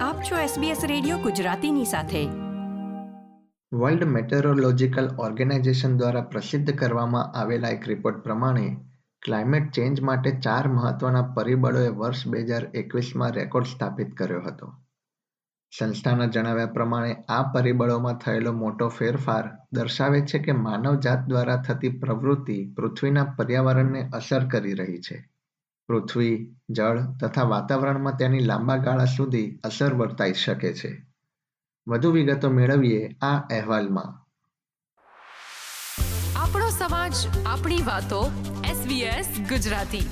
આપ છો SBS radio ગુજરાતીની સાથે. વર્લ્ડ મેટેરોલોજીકલ ઓર્ગેનાઇઝેશન દ્વારા પ્રસિદ્ધ કરવામાં આવેલા એક રિપોર્ટ પ્રમાણે, ક્લાઇમેટ ચેન્જ માટે ચાર મહત્વના પરિબળોએ વર્ષ બે હજાર એકવીસમાં રેકોર્ડ સ્થાપિત કર્યો હતો. સંસ્થાના જણાવ્યા પ્રમાણે, આ પરિબળોમાં થયેલો મોટો ફેરફાર દર્શાવે છે કે માનવજાત દ્વારા થતી પ્રવૃત્તિ પૃથ્વીના પર્યાવરણને અસર કરી રહી છે. પૃથ્વી જળ તથા વાતાવરણમાં તેની લાંબા ગાળા સુધી અસર વર્તાઈ શકે છે. વધુ વિગતો મેળવીએ આ અહેવાલમાં. આપણો સમાજ આપણી વાતો SBS ગુજરાતી.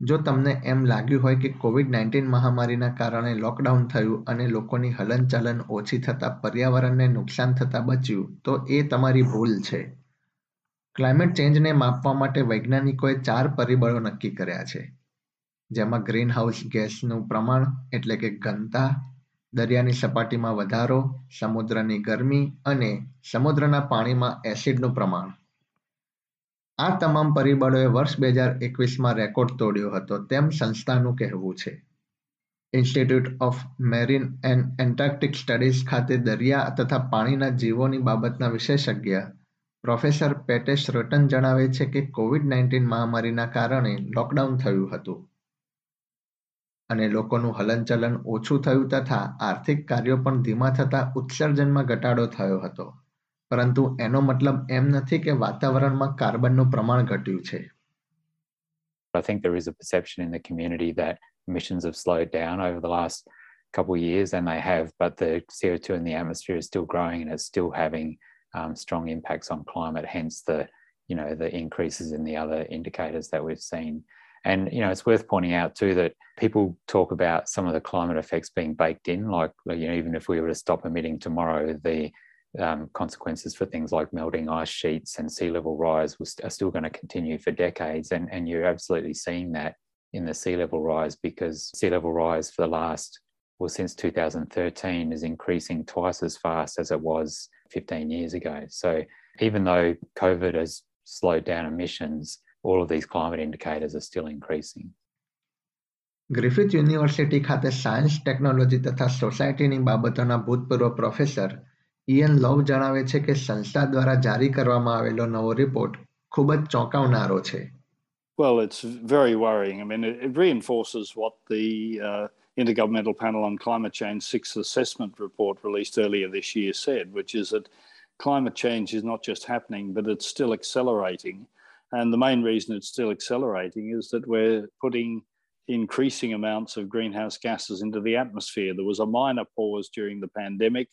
જો તમને એમ લાગ્યું હોય કે કોવિડ નાઇન્ટીન મહામારીના કારણે લોકડાઉન થયું અને લોકોની હલનચલન ઓછી થતાં પર્યાવરણને નુકસાન થતાં બચ્યું તો એ તમારી ભૂલ છે. ક્લાઇમેટ ચેન્જને માપવા માટે વૈજ્ઞાનિકોએ ચાર પરિબળો નક્કી કર્યા છે. જેમાં ગ્રીનહાઉસ ગેસનું પ્રમાણ એટલે કે ઘનતા, દરિયાની સપાટીમાં વધારો, સમુદ્રની ગરમી અને સમુદ્રના પાણીમાં એસિડનું પ્રમાણ. આ તમામ પરિબળોએ વર્ષ બે હજાર એકવીસમાં રેકોર્ડ તોડ્યો હતો તેમ સંસ્થાનું કહેવું છે. Institute of marine and Antarctic studies ખાતે દરિયા તથા પાણીના જીવોની બાબતના વિશેષજ્ઞ પ્રોફેસર પેટેશ રટન જણાવે છે કે કોવિડ નાઇન્ટીન મહામારીના કારણે લોકડાઉન થયું હતું અને લોકોનું હલનચલન ઓછું થયું તથા આર્થિક કાર્યો પણ ધીમા થતા ઉત્સર્જનમાં ઘટાડો થયો હતો પરંતુ એનો મતલબ એમ નથી કે વાતાવરણમાં કાર્બનનું પ્રમાણ ઘટ્યું છે I think there is a perception in the community that emissions have slowed down over the last couple of years, and they have, but the CO2 in the atmosphere is still growing and it's still having um, strong impacts on climate, hence the you know the increases in the other indicators that we've seen. And you know, it's worth pointing out too that people talk about some of the climate effects being baked in, like you know, even if we were to stop emitting tomorrow, the um, consequences for things like melting ice sheets and sea level rise are still going to continue for decades. And, and you're absolutely seeing that in the sea level rise because sea level rise for the last, well, since 2013 is increasing twice as fast as it was 15 years ago. So even though COVID has slowed down emissions, all of these climate indicators are still increasing. Griffith university ખાતે science technology તથા સોસાયટીની બાબતોના ભૂતપૂર્વ professor ઇયન Lowe જણાવે છે કે સંસ્થા દ્વારા જારી કરવામાં આવેલો નવો રિપોર્ટ ખૂબ જ ચોંકાવનારો છે Well, it's very worrying. I mean, it, it reinforces what the uh, Intergovernmental Panel on Climate Change sixth assessment report released earlier this year said, which is that climate change is not just happening, but it's still accelerating. And the main reason it's still accelerating is that we're putting increasing amounts of greenhouse gases into the atmosphere. There was a minor pause during the pandemic,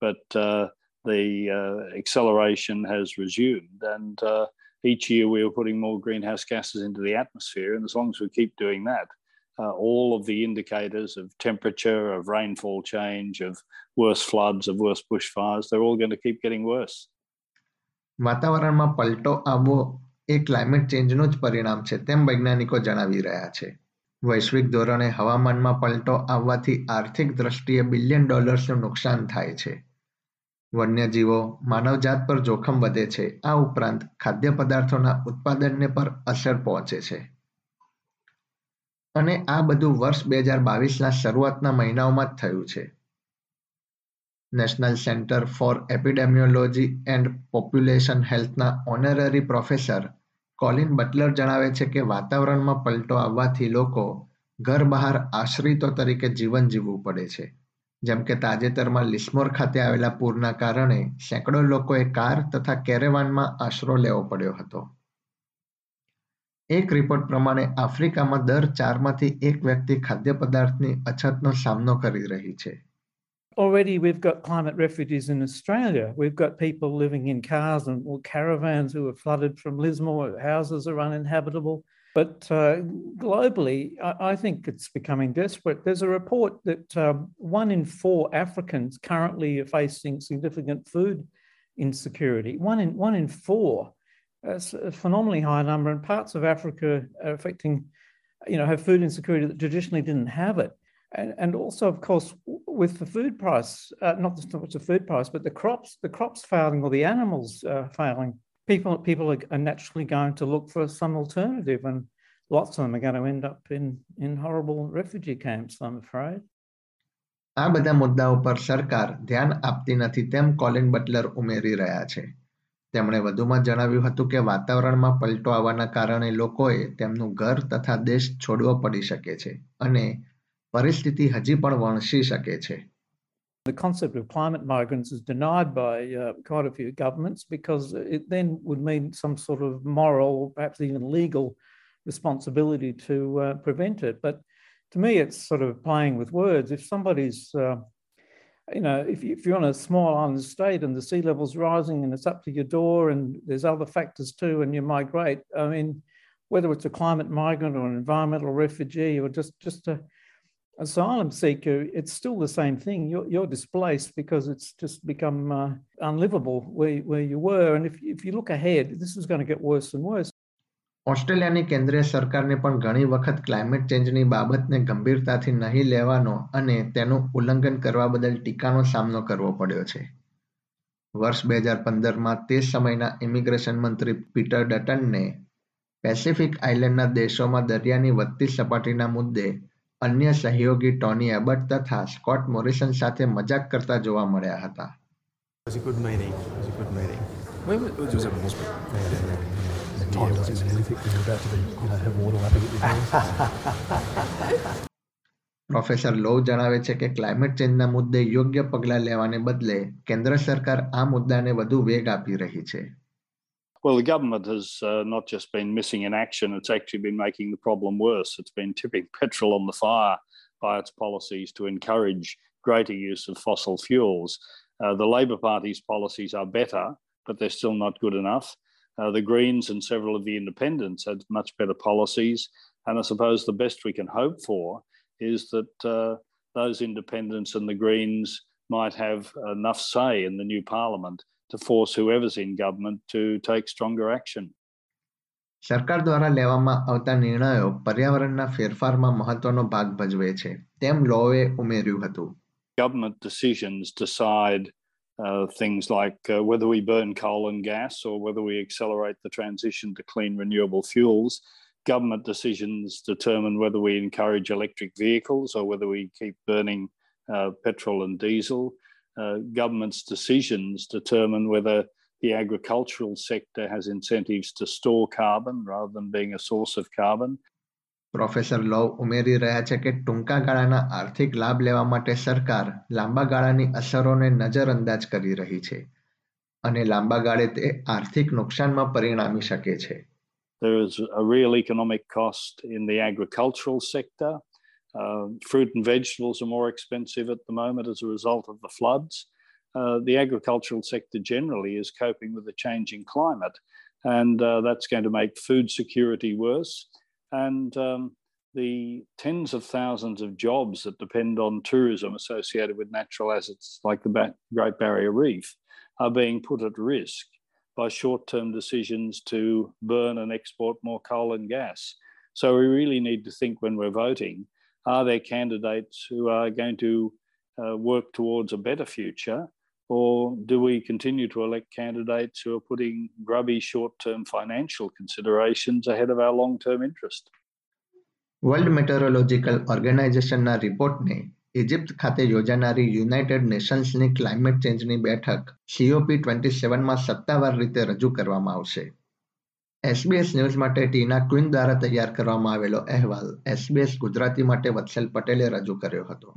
but uh, the uh, acceleration has resumed. And uh, each year we are putting more greenhouse gases into the atmosphere. And as long as we keep doing that, uh, all of the indicators of temperature, of rainfall change, of worse floods, of worse bushfires, they're all going to keep getting worse. વાતાવરણમાં પલટો આવવો એ climate ચેન્જનું જ પરિણામ છે તેમ વૈજ્ઞાનિકો જણાવી રહ્યા છે. વૈશ્વિક ધોરણે હવામાનમાં પલટો આવવાથી આર્થિક દ્રષ્ટિએ બિલિયન ડોલર્સનું નુકસાન થાય છે. વન્યજીવો માનવજાત પર જોખમ વધે છે આ ઉપરાંત ખાદ્ય પદાર્થોના ઉત્પાદનને પર અસર પહોંચે છે. અને આ બધું વર્ષ બે હજાર બાવીસના શરૂઆતના મહિનાઓમાં જ થયું છે. National centre for epidemiology and population હેલ્થના honorary professor Colin Butler જણાવે છે કે વાતાવરણમાં પલટો આવવાથી લોકો ઘર બહાર આશ્રિતો તરીકે જીવન જીવવું પડે છે. જેમ કે તાજેતરમાં લિસ્મોર ખાતે આવેલા પૂરના કારણે સેંકડો લોકોએ કાર તથા કેરેવાનમાં આશરો લેવો પડ્યો હતો. એક રિપોર્ટ પ્રમાણે આફ્રિકામાં દર ચારમાંથી એક વ્યક્તિ ખાદ્ય પદાર્થની અછતનો સામનો કરી રહી છે Already, we've got climate refugees in Australia. We've got people living in cars and or caravans who are flooded from Lismore. Houses are uninhabitable. But uh, globally, I, I, think it's becoming desperate. There's a report that um, one in four Africans currently are facing significant food insecurity. One in one in four. It's a phenomenally high number, and parts of Africa are affecting, you know, have food insecurity that traditionally didn't have it. And, and also, of course, with the food price, uh, not just the food price, but the crops, the crops failing or the animals uh, failing, people people are, naturally going to look for some alternative. And lots of them are going to end up in, in horrible refugee camps, I'm afraid. આ બધા મુદ્દાઓ પર સરકાર ધ્યાન આપતી નથી તેમ choline Buttler ઉમેરી રહ્યા છે તેમણે વધુમાં જણાવ્યું હતું કે વાતાવરણમાં પલટો આવવાના કારણે લોકોએ તેમનું ઘર તથા દેશ છોડવો પડી શકે છે અને પરિસ્થિતિ હજી પણ વણસી શકે છે The concept of climate migrants is denied by uh, quite a few governments because it then would mean some sort of moral, or perhaps even legal responsibility to uh, prevent it. But to me, it's sort of playing with words. If somebody's, uh, you know, if, you, if you're on a small island state and the sea level's rising and it's up to your door and there's other factors too, and you migrate, I mean, whether it's a climate migrant or an environmental refugee or just just a asylum seeker, it's still the same thing. You're, you're displaced because it's just become uh, unlivable where, where you were. And if, if you look ahead, this is going to get worse and worse. ઓસ્ટ્રેલિયાની કેન્દ્રીય સરકારને પણ ઘણી વખત climate ચેન્જની બાબતને ગંભીરતાથી નહીં લેવાનો અને તેનું ઉલ્લંઘન કરવા બદલ ટીકાનો સામનો કરવો પડ્યો છે. વર્ષ બે હજાર પંદરમાં તે સમયના ઇમિગ્રેશન મંત્રી પીટર ડટનને પેસિફિક આઇલેન્ડના દેશોમાં દરિયાની વધતી સપાટીના મુદ્દે અન્ય સહયોગી ટોની એબટ તથા સ્કોટ મોરિસન સાથે મજાક કરતા જોવા મળ્યા હતા. It was a good meeting. It was a good meeting. Where was, it was at Wolfsburg. Yeah, yeah, yeah. Time doesn't mean anything when you're about to be, you know, have water lapping at your ears. Professor Lowe જણાવે છે કે climate ચેન્જના મુદ્દે યોગ્ય પગલાં લેવાને બદલે કેન્દ્ર સરકાર આ મુદ્દાને વધુ વેગ આપી રહી છે Well, the government has uh, not just been missing in action, it's actually been making the problem worse. It's been tipping petrol on the fire by its policies to encourage greater use of fossil fuels. Uh, the Labor Party's policies are better, but they're still not good enough. Uh, the Greens and several of the independents had much better policies. And I suppose the best we can hope for is that uh, those independents and the Greens might have enough say in the new parliament to force whoever's in government to take stronger action. સરકાર દ્વારા લેવામાં આવતા નિર્ણયો પર્યાવરણના ફેરફારમાં મહત્વનો ભાગ ભજવે છે તેમ લોએ ઉમેર્યું હતું Government decisions decide uh, things like uh, whether we burn coal and gas or whether we accelerate the transition to clean renewable fuels. Government decisions determine whether we encourage electric vehicles or whether we keep burning uh, petrol and diesel. Uh, government's decisions determine whether the agricultural sector has incentives to store carbon rather than being a source of carbon. Professor લવ ઉમેરી રહ્યા છે કે ટૂંકા ગાળાના આર્થિક લાભ લેવા માટે સરકાર લાંબા ગાળાની અસરોને નજરઅંદાજ કરી રહી છે અને લાંબા ગાળે તે આર્થિક નુકસાનમાં પરિણામી શકે છે There is a real economic cost in the agricultural sector. Uh, fruit and vegetables are more expensive at the moment as a result of the floods. Uh, the agricultural sector generally is coping with the changing climate, and uh, that's going to make food security worse. And um, the tens of thousands of jobs that depend on tourism associated with natural assets like the Great Barrier Reef are being put at risk by short term decisions to burn and export more coal and gas. So we really need to think when we're voting are there candidates who are going to uh, work towards a better future? Or do we continue to elect candidates who are putting grubby short term financial considerations ahead of our long term interest? World meteorological ઓર્ગેનાઇઝેશનના રિપોર્ટને Egypt ખાતે યોજાનારી United નેશન્સની climate ચેન્જની બેઠક COP twenty સેવનમાં સત્તાવાર રીતે રજૂ કરવામાં આવશે SBS news માટે ટીના ક્વિન દ્વારા તૈયાર કરવામાં આવેલો અહેવાલ એસબીએસ ગુજરાતી માટે વત્સલ પટેલે રજૂ કર્યો હતો